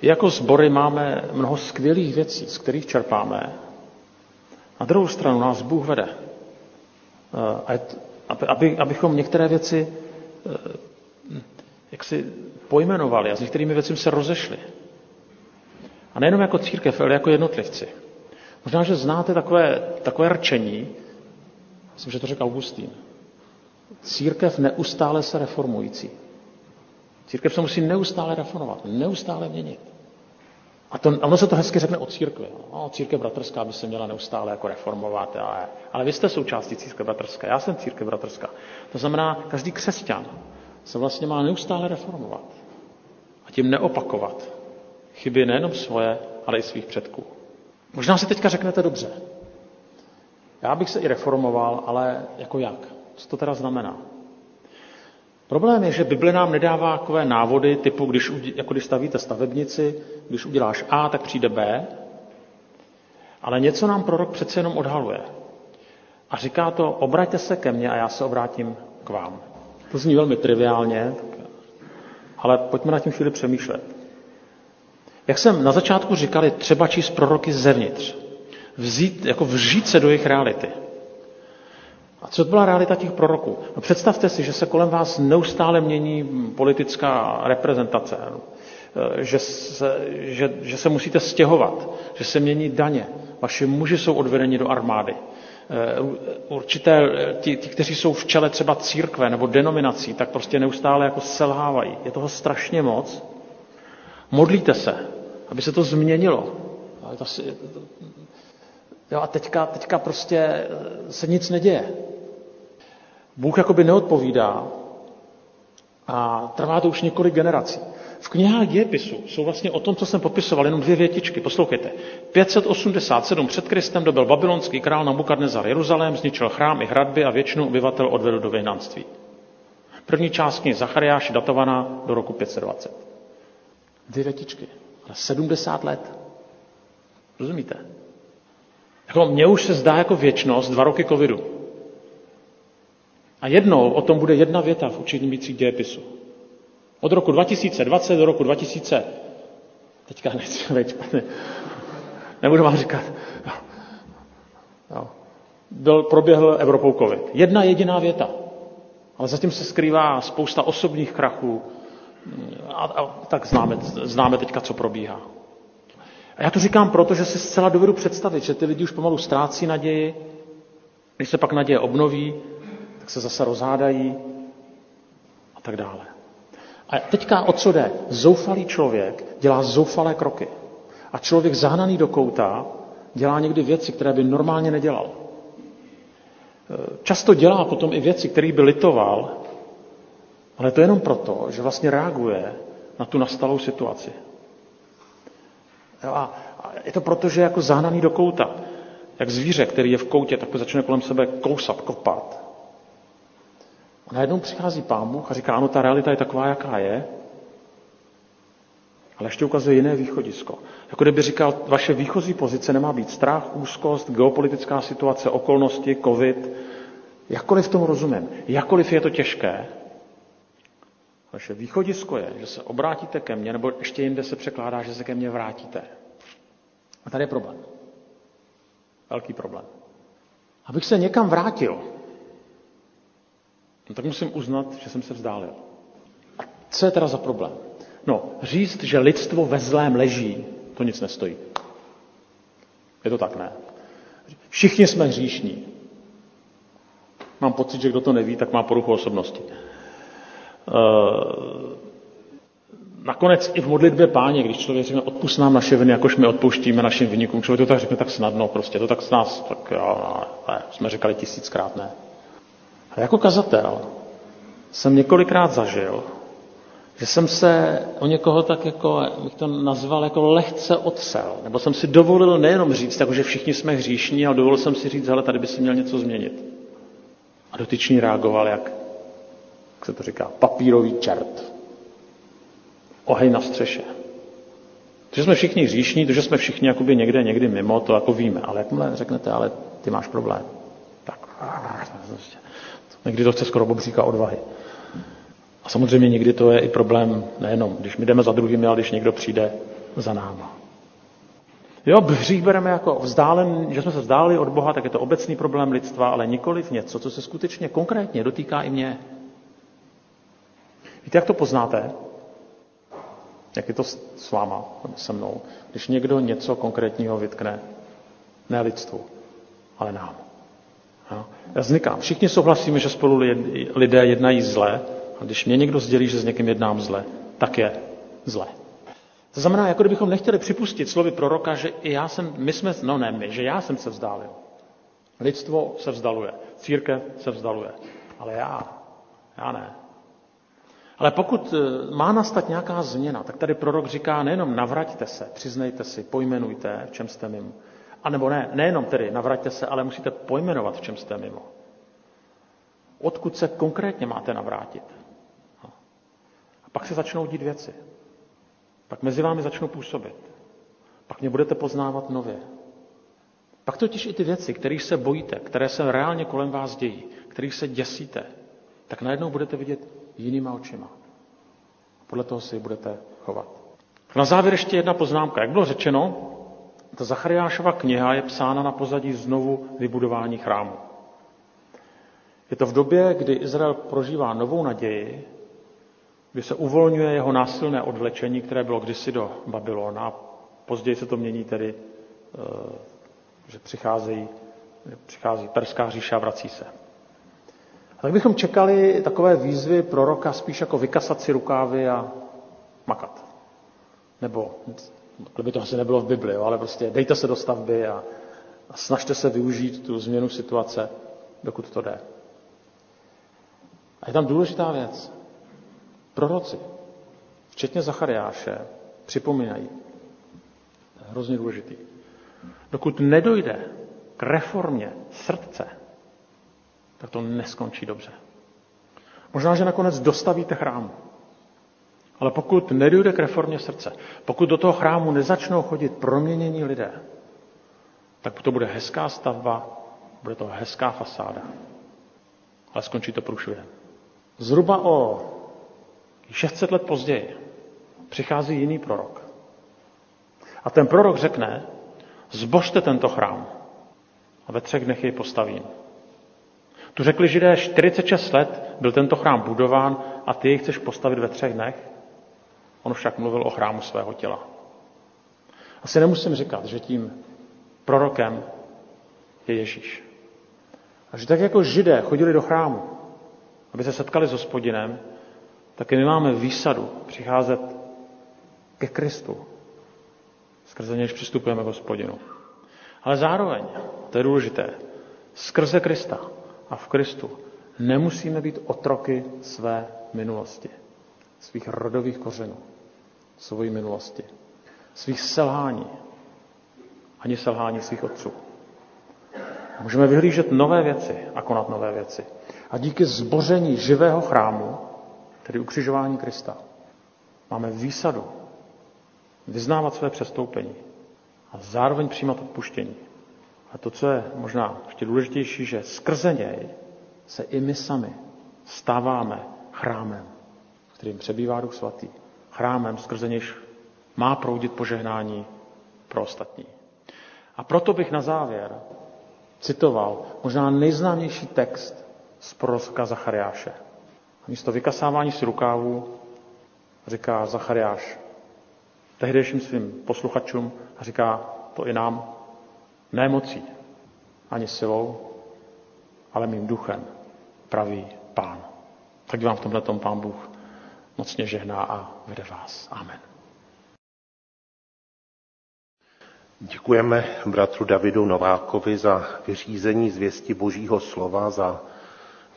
Jako sbory máme mnoho skvělých věcí, z kterých čerpáme. Na druhou stranu nás Bůh vede. Eh, aby, abychom některé věci eh, jak si pojmenovali a s některými věcmi se rozešli. A nejenom jako církev, ale jako jednotlivci. Možná, že znáte takové, takové rčení, myslím, že to řekl Augustín. Církev neustále se reformující. Církev se musí neustále reformovat, neustále měnit. A to, ono se to hezky řekne o církvi. No, církev bratrská by se měla neustále jako reformovat. Ale, ale vy jste součástí církve bratrské, já jsem církev bratrská. To znamená, každý křesťan se vlastně má neustále reformovat. A tím neopakovat chyby nejenom svoje, ale i svých předků. Možná si teďka řeknete dobře. Já bych se i reformoval, ale jako jak? Co to teda znamená? Problém je, že Bible nám nedává takové návody typu, když, jako když stavíte stavebnici, když uděláš A, tak přijde B, ale něco nám prorok přece jenom odhaluje. A říká to, obraťte se ke mně a já se obrátím k vám. To zní velmi triviálně, ale pojďme na tím chvíli přemýšlet. Jak jsem na začátku říkali, třeba číst proroky zevnitř. Vzít, jako vžít se do jejich reality. A co byla realita těch proroků? No představte si, že se kolem vás neustále mění politická reprezentace, že se, že, že se musíte stěhovat, že se mění daně, vaši muži jsou odvedeni do armády, určité, ti, ti, kteří jsou v čele třeba církve nebo denominací, tak prostě neustále jako selhávají. Je toho strašně moc. Modlíte se, aby se to změnilo. Jo, a teďka, teďka prostě se nic neděje. Bůh jakoby neodpovídá a trvá to už několik generací. V knihách dějepisu jsou vlastně o tom, co jsem popisoval, jenom dvě větičky. Poslouchejte. 587 před Kristem dobil babylonský král Nabukadnezar Jeruzalém, zničil chrám i hradby a většinu obyvatel odvedl do vyhnanství. První část knihy Zachariáš datovaná do roku 520. Dvě větičky. Ale 70 let. Rozumíte? Jako mně už se zdá jako věčnost dva roky covidu. A jednou o tom bude jedna věta v učení dějepisu. Od roku 2020 do roku 2000, teďka nechci být špatně, nebudu vám říkat, jo. Byl, proběhl Evropou COVID. Jedna jediná věta. Ale zatím se skrývá spousta osobních krachů a, a tak známe, známe teďka, co probíhá. A já to říkám proto, že si zcela dovedu představit, že ty lidi už pomalu ztrácí naději, když se pak naděje obnoví, tak se zase rozhádají a tak dále. A teďka o co jde? Zoufalý člověk dělá zoufalé kroky. A člověk zahnaný do kouta dělá někdy věci, které by normálně nedělal. Často dělá potom i věci, které by litoval, ale to jenom proto, že vlastně reaguje na tu nastalou situaci. A je to proto, že je jako zahnaný do kouta. Jak zvíře, který je v koutě, tak začne kolem sebe kousat, kopat. A najednou přichází pán Bůh a říká, ano, ta realita je taková, jaká je, ale ještě ukazuje jiné východisko. Jako kdyby říkal, vaše výchozí pozice nemá být strach, úzkost, geopolitická situace, okolnosti, covid. Jakkoliv tomu rozumím, jakkoliv je to těžké, vaše východisko je, že se obrátíte ke mně, nebo ještě jinde se překládá, že se ke mně vrátíte. A tady je problém. Velký problém. Abych se někam vrátil, no tak musím uznat, že jsem se vzdálil. A co je teda za problém? No, říct, že lidstvo ve zlém leží, to nic nestojí. Je to tak, ne? Všichni jsme hříšní. Mám pocit, že kdo to neví, tak má poruchu osobnosti. Uh, nakonec i v modlitbě páně, když člověk řekne, odpust nám naše viny, jakož my odpouštíme našim vynikům, člověk to tak řekne tak snadno, prostě to tak s nás, tak jo, ne, jsme říkali tisíckrát ne. A jako kazatel jsem několikrát zažil, že jsem se o někoho tak jako, bych to nazval, jako lehce otřel. Nebo jsem si dovolil nejenom říct, jako, že všichni jsme hříšní, ale dovolil jsem si říct, ale tady by se měl něco změnit. A dotyčný reagoval jak, jak se to říká, papírový čert. Oheň na střeše. To, že jsme všichni hříšní, to, že jsme všichni jakoby někde, někdy mimo, to jako víme. Ale jakmile řeknete, ale ty máš problém, tak někdy to chce skoro bobříka odvahy. A samozřejmě někdy to je i problém nejenom, když my jdeme za druhými, ale když někdo přijde za náma. Jo, hřích bereme jako vzdálen, že jsme se vzdálili od Boha, tak je to obecný problém lidstva, ale nikoliv něco, co se skutečně konkrétně dotýká i mě. Víte, jak to poznáte? Jak je to s váma, se mnou? Když někdo něco konkrétního vytkne, ne lidstvu, ale nám. Já vznikám. Všichni souhlasíme, že spolu lidé jednají zle, A když mě někdo sdělí, že s někým jednám zle, tak je zle. To znamená, jako kdybychom nechtěli připustit slovy proroka, že i já jsem, my jsme, no ne my, že já jsem se vzdálil. Lidstvo se vzdaluje, církev se vzdaluje, ale já, já ne. Ale pokud e, má nastat nějaká změna, tak tady prorok říká nejenom navraťte se, přiznejte si, pojmenujte, v čem jste mimo. A nebo ne, nejenom tedy navraťte se, ale musíte pojmenovat, v čem jste mimo. Odkud se konkrétně máte navrátit. A pak se začnou dít věci. Pak mezi vámi začnou působit. Pak mě budete poznávat nově. Pak totiž i ty věci, kterých se bojíte, které se reálně kolem vás dějí, kterých se děsíte, tak najednou budete vidět jinýma očima. Podle toho si budete chovat. Na závěr ještě jedna poznámka. Jak bylo řečeno, ta Zachariášova kniha je psána na pozadí znovu vybudování chrámu. Je to v době, kdy Izrael prožívá novou naději, kdy se uvolňuje jeho násilné odvlečení, které bylo kdysi do Babylona. Později se to mění tedy, eh, že přicházejí, přichází perská říša a vrací se. A tak bychom čekali takové výzvy proroka spíš jako vykasat si rukávy a makat. Nebo, by to asi nebylo v Bibli, jo, ale prostě dejte se do stavby a, a snažte se využít tu změnu situace, dokud to jde. A je tam důležitá věc. Proroci, včetně Zachariáše, připomínají, to je hrozně důležitý, dokud nedojde k reformě srdce, tak to neskončí dobře. Možná, že nakonec dostavíte chrámu. Ale pokud nedojde k reformě srdce, pokud do toho chrámu nezačnou chodit proměnění lidé, tak to bude hezká stavba, bude to hezká fasáda. Ale skončí to průšvihem. Zhruba o 600 let později přichází jiný prorok. A ten prorok řekne, zbožte tento chrám a ve třech dnech jej postavím. Tu řekli židé, 46 let byl tento chrám budován a ty jej chceš postavit ve třech dnech? On však mluvil o chrámu svého těla. Asi nemusím říkat, že tím prorokem je Ježíš. A že tak jako židé chodili do chrámu, aby se setkali s hospodinem, tak my máme výsadu přicházet ke Kristu, skrze něž přistupujeme k hospodinu. Ale zároveň, to je důležité, skrze Krista a v Kristu nemusíme být otroky své minulosti, svých rodových kořenů, svojí minulosti, svých selhání, ani selhání svých otců. Můžeme vyhlížet nové věci a konat nové věci. A díky zboření živého chrámu, tedy ukřižování Krista, máme výsadu vyznávat své přestoupení a zároveň přijímat odpuštění. A to, co je možná ještě důležitější, že skrze něj se i my sami stáváme chrámem, v kterým přebývá Duch Svatý. Chrámem, skrze nějž má proudit požehnání pro ostatní. A proto bych na závěr citoval možná nejznámější text z proroka Zachariáše. Místo vykasávání si rukávů říká Zachariáš tehdejším svým posluchačům a říká to i nám, ne mocí, ani silou, ale mým duchem, pravý pán. Tak vám v tomhle tom pán Bůh mocně žehná a vede vás. Amen. Děkujeme bratru Davidu Novákovi za vyřízení zvěsti Božího slova, za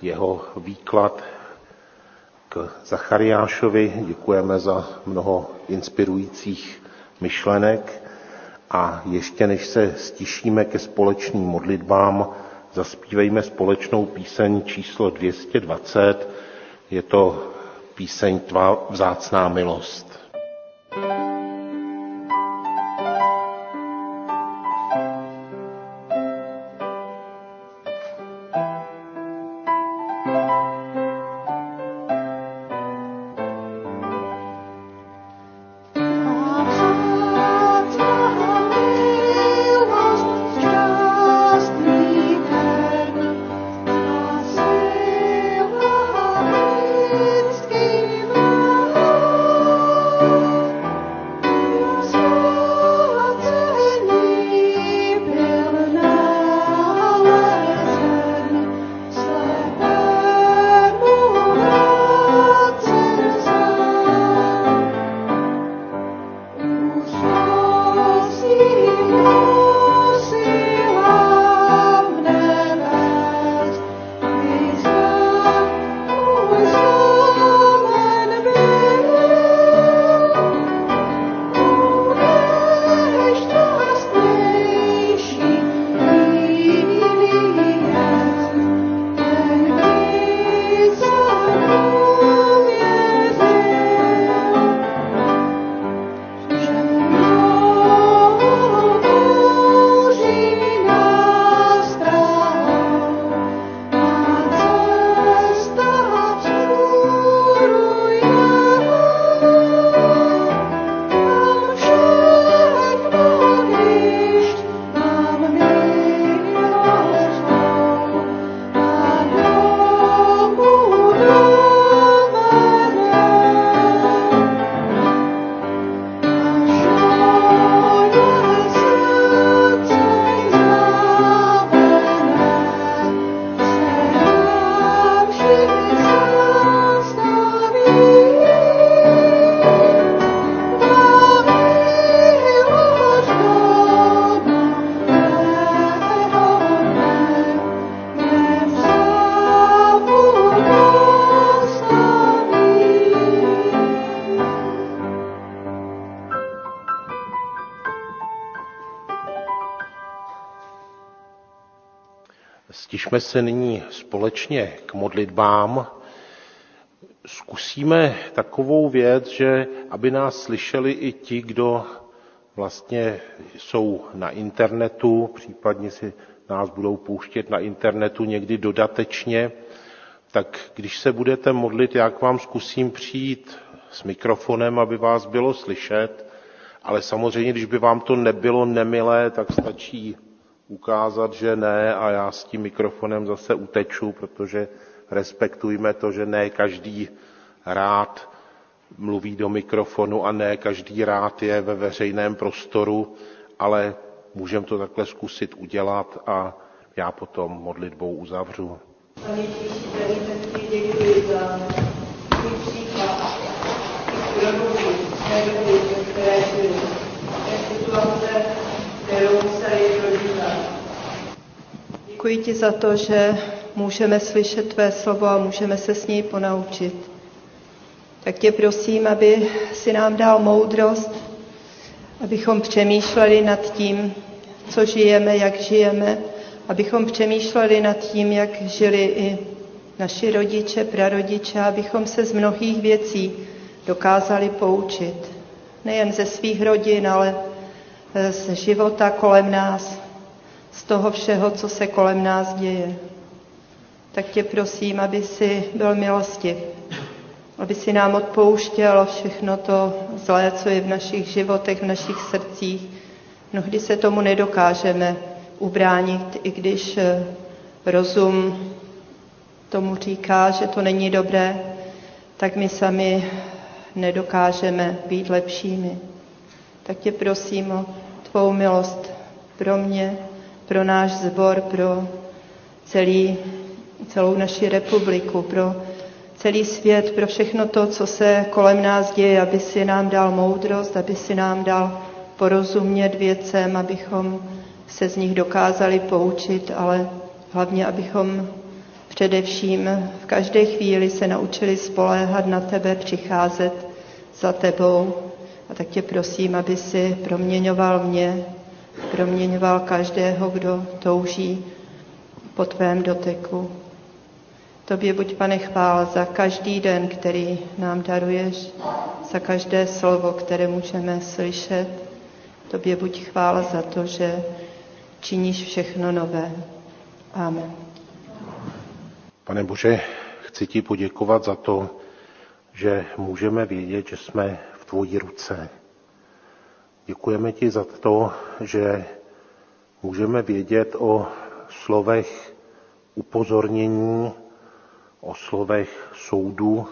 jeho výklad k Zachariášovi. Děkujeme za mnoho inspirujících myšlenek a ještě než se stišíme ke společným modlitbám, zaspívejme společnou píseň číslo 220. Je to píseň Tvá vzácná milost. Přibližme se nyní společně k modlitbám. Zkusíme takovou věc, že aby nás slyšeli i ti, kdo vlastně jsou na internetu, případně si nás budou pouštět na internetu někdy dodatečně, tak když se budete modlit, já k vám zkusím přijít s mikrofonem, aby vás bylo slyšet, ale samozřejmě, když by vám to nebylo nemilé, tak stačí ukázat, že ne a já s tím mikrofonem zase uteču, protože respektujme to, že ne každý rád mluví do mikrofonu a ne každý rád je ve veřejném prostoru, ale můžeme to takhle zkusit udělat a já potom modlitbou uzavřu. Pane Ježíši, ti děkuji za příklad, které situace, kterou prožívat. Děkuji ti za to, že můžeme slyšet tvé slovo a můžeme se s něj ponaučit. Tak tě prosím, aby si nám dal moudrost, abychom přemýšleli nad tím, co žijeme, jak žijeme, abychom přemýšleli nad tím, jak žili i naši rodiče, prarodiče, abychom se z mnohých věcí dokázali poučit. Nejen ze svých rodin, ale z života kolem nás, z toho všeho, co se kolem nás děje. Tak tě prosím, aby si byl milostiv, aby si nám odpouštěl všechno to zlé, co je v našich životech, v našich srdcích. Mnohdy se tomu nedokážeme ubránit, i když eh, rozum tomu říká, že to není dobré, tak my sami nedokážeme být lepšími. Tak tě prosím o tvou milost pro mě, pro náš zbor, pro celý, celou naši republiku, pro celý svět, pro všechno to, co se kolem nás děje, aby si nám dal moudrost, aby si nám dal porozumět věcem, abychom se z nich dokázali poučit, ale hlavně, abychom především v každé chvíli se naučili spoléhat na tebe, přicházet za tebou. A tak tě prosím, aby si proměňoval mě, proměňoval každého, kdo touží po tvém doteku. Tobě buď, pane, chvál za každý den, který nám daruješ, za každé slovo, které můžeme slyšet. Tobě buď chvála za to, že činíš všechno nové. Amen. Pane Bože, chci ti poděkovat za to, že můžeme vědět, že jsme v tvojí ruce. Děkujeme ti za to, že můžeme vědět o slovech upozornění, o slovech soudu,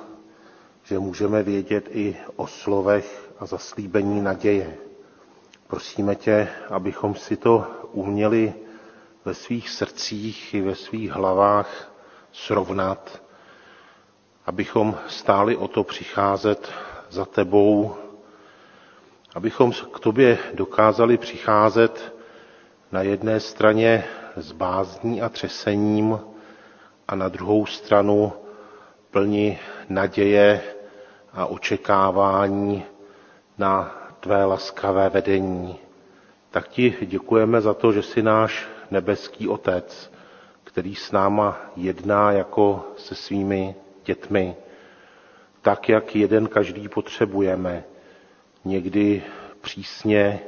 že můžeme vědět i o slovech a zaslíbení naděje. Prosíme tě, abychom si to uměli ve svých srdcích i ve svých hlavách srovnat, abychom stáli o to přicházet za tebou, abychom k tobě dokázali přicházet na jedné straně s bázní a třesením a na druhou stranu plni naděje a očekávání na tvé laskavé vedení. Tak ti děkujeme za to, že jsi náš nebeský Otec, který s náma jedná jako se svými dětmi, tak, jak jeden každý potřebujeme, někdy přísně,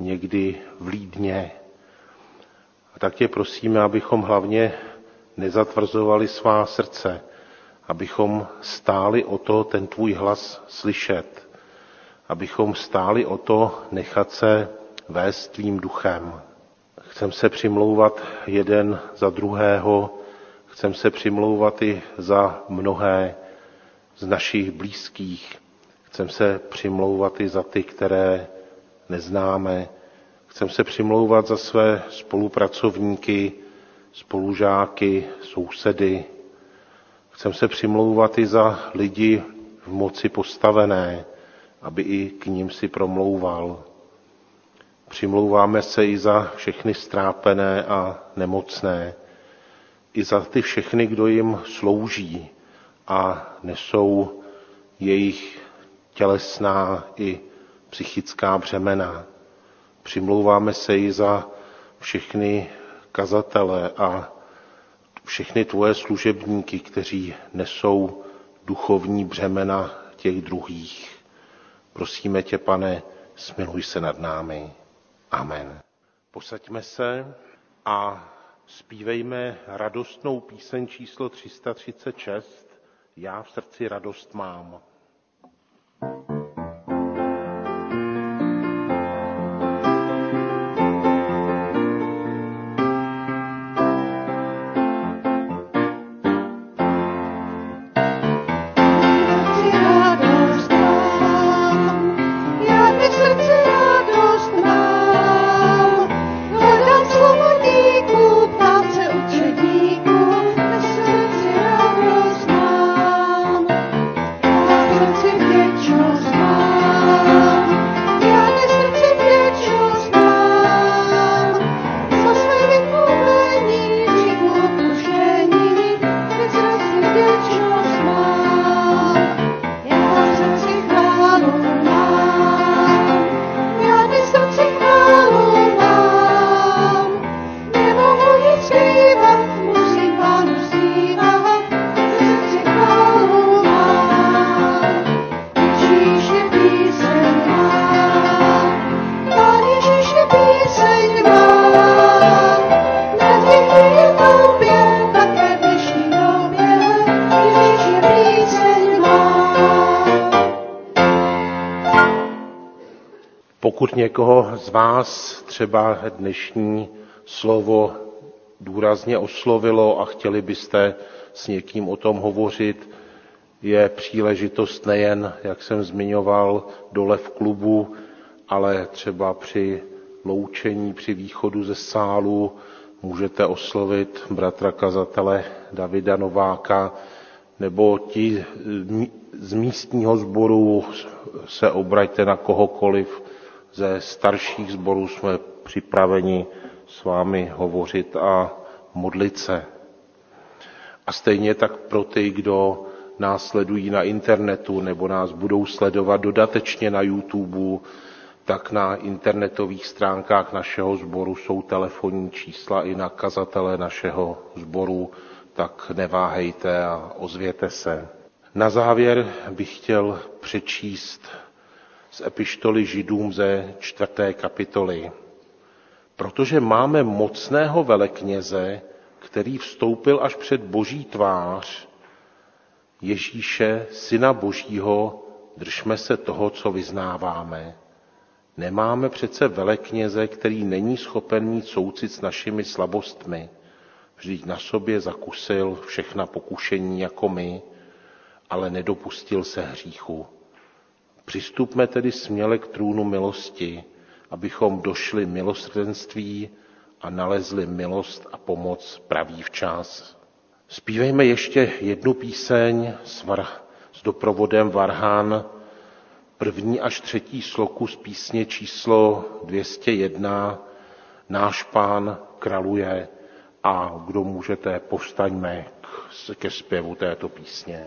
někdy vlídně. A tak tě prosíme, abychom hlavně nezatvrzovali svá srdce, abychom stáli o to ten tvůj hlas slyšet, abychom stáli o to nechat se vést tvým duchem. Chcem se přimlouvat jeden za druhého, chcem se přimlouvat i za mnohé z našich blízkých, chcem se přimlouvat i za ty, které neznáme, chcem se přimlouvat za své spolupracovníky, spolužáky, sousedy, chcem se přimlouvat i za lidi v moci postavené, aby i k ním si promlouval. Přimlouváme se i za všechny strápené a nemocné, i za ty všechny, kdo jim slouží a nesou jejich tělesná i psychická břemena. Přimlouváme se i za všechny kazatele a všechny tvoje služebníky, kteří nesou duchovní břemena těch druhých. Prosíme tě, pane, smiluj se nad námi. Amen. Posaďme se a zpívejme radostnou píseň číslo 336. Já v srdci radost mám. Thank někoho z vás třeba dnešní slovo důrazně oslovilo a chtěli byste s někým o tom hovořit, je příležitost nejen, jak jsem zmiňoval, dole v klubu, ale třeba při loučení, při východu ze sálu. Můžete oslovit bratra kazatele Davida Nováka, nebo ti z místního sboru. Se obraťte na kohokoliv, ze starších sborů jsme připraveni s vámi hovořit a modlit se. A stejně tak pro ty, kdo nás sledují na internetu nebo nás budou sledovat dodatečně na YouTube, tak na internetových stránkách našeho sboru jsou telefonní čísla i na kazatele našeho sboru, tak neváhejte a ozvěte se. Na závěr bych chtěl přečíst z epištoly židům ze čtvrté kapitoly. Protože máme mocného velekněze, který vstoupil až před boží tvář, Ježíše, syna božího, držme se toho, co vyznáváme. Nemáme přece velekněze, který není schopen mít soucit s našimi slabostmi. Vždyť na sobě zakusil všechna pokušení jako my, ale nedopustil se hříchu. Přistupme tedy směle k trůnu milosti, abychom došli milosrdenství a nalezli milost a pomoc pravý včas. Spívejme ještě jednu píseň s, var, s doprovodem Varhán, první až třetí sloku z písně číslo 201, Náš pán kraluje a kdo můžete, povstaňme ke zpěvu této písně.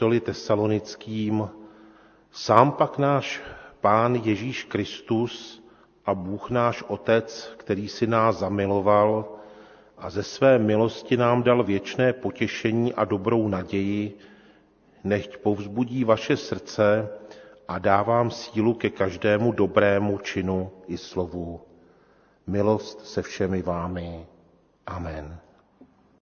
Epištoly tesalonickým. Sám pak náš Pán Ježíš Kristus a Bůh náš Otec, který si nás zamiloval a ze své milosti nám dal věčné potěšení a dobrou naději, nechť povzbudí vaše srdce a dávám sílu ke každému dobrému činu i slovu. Milost se všemi vámi. Amen.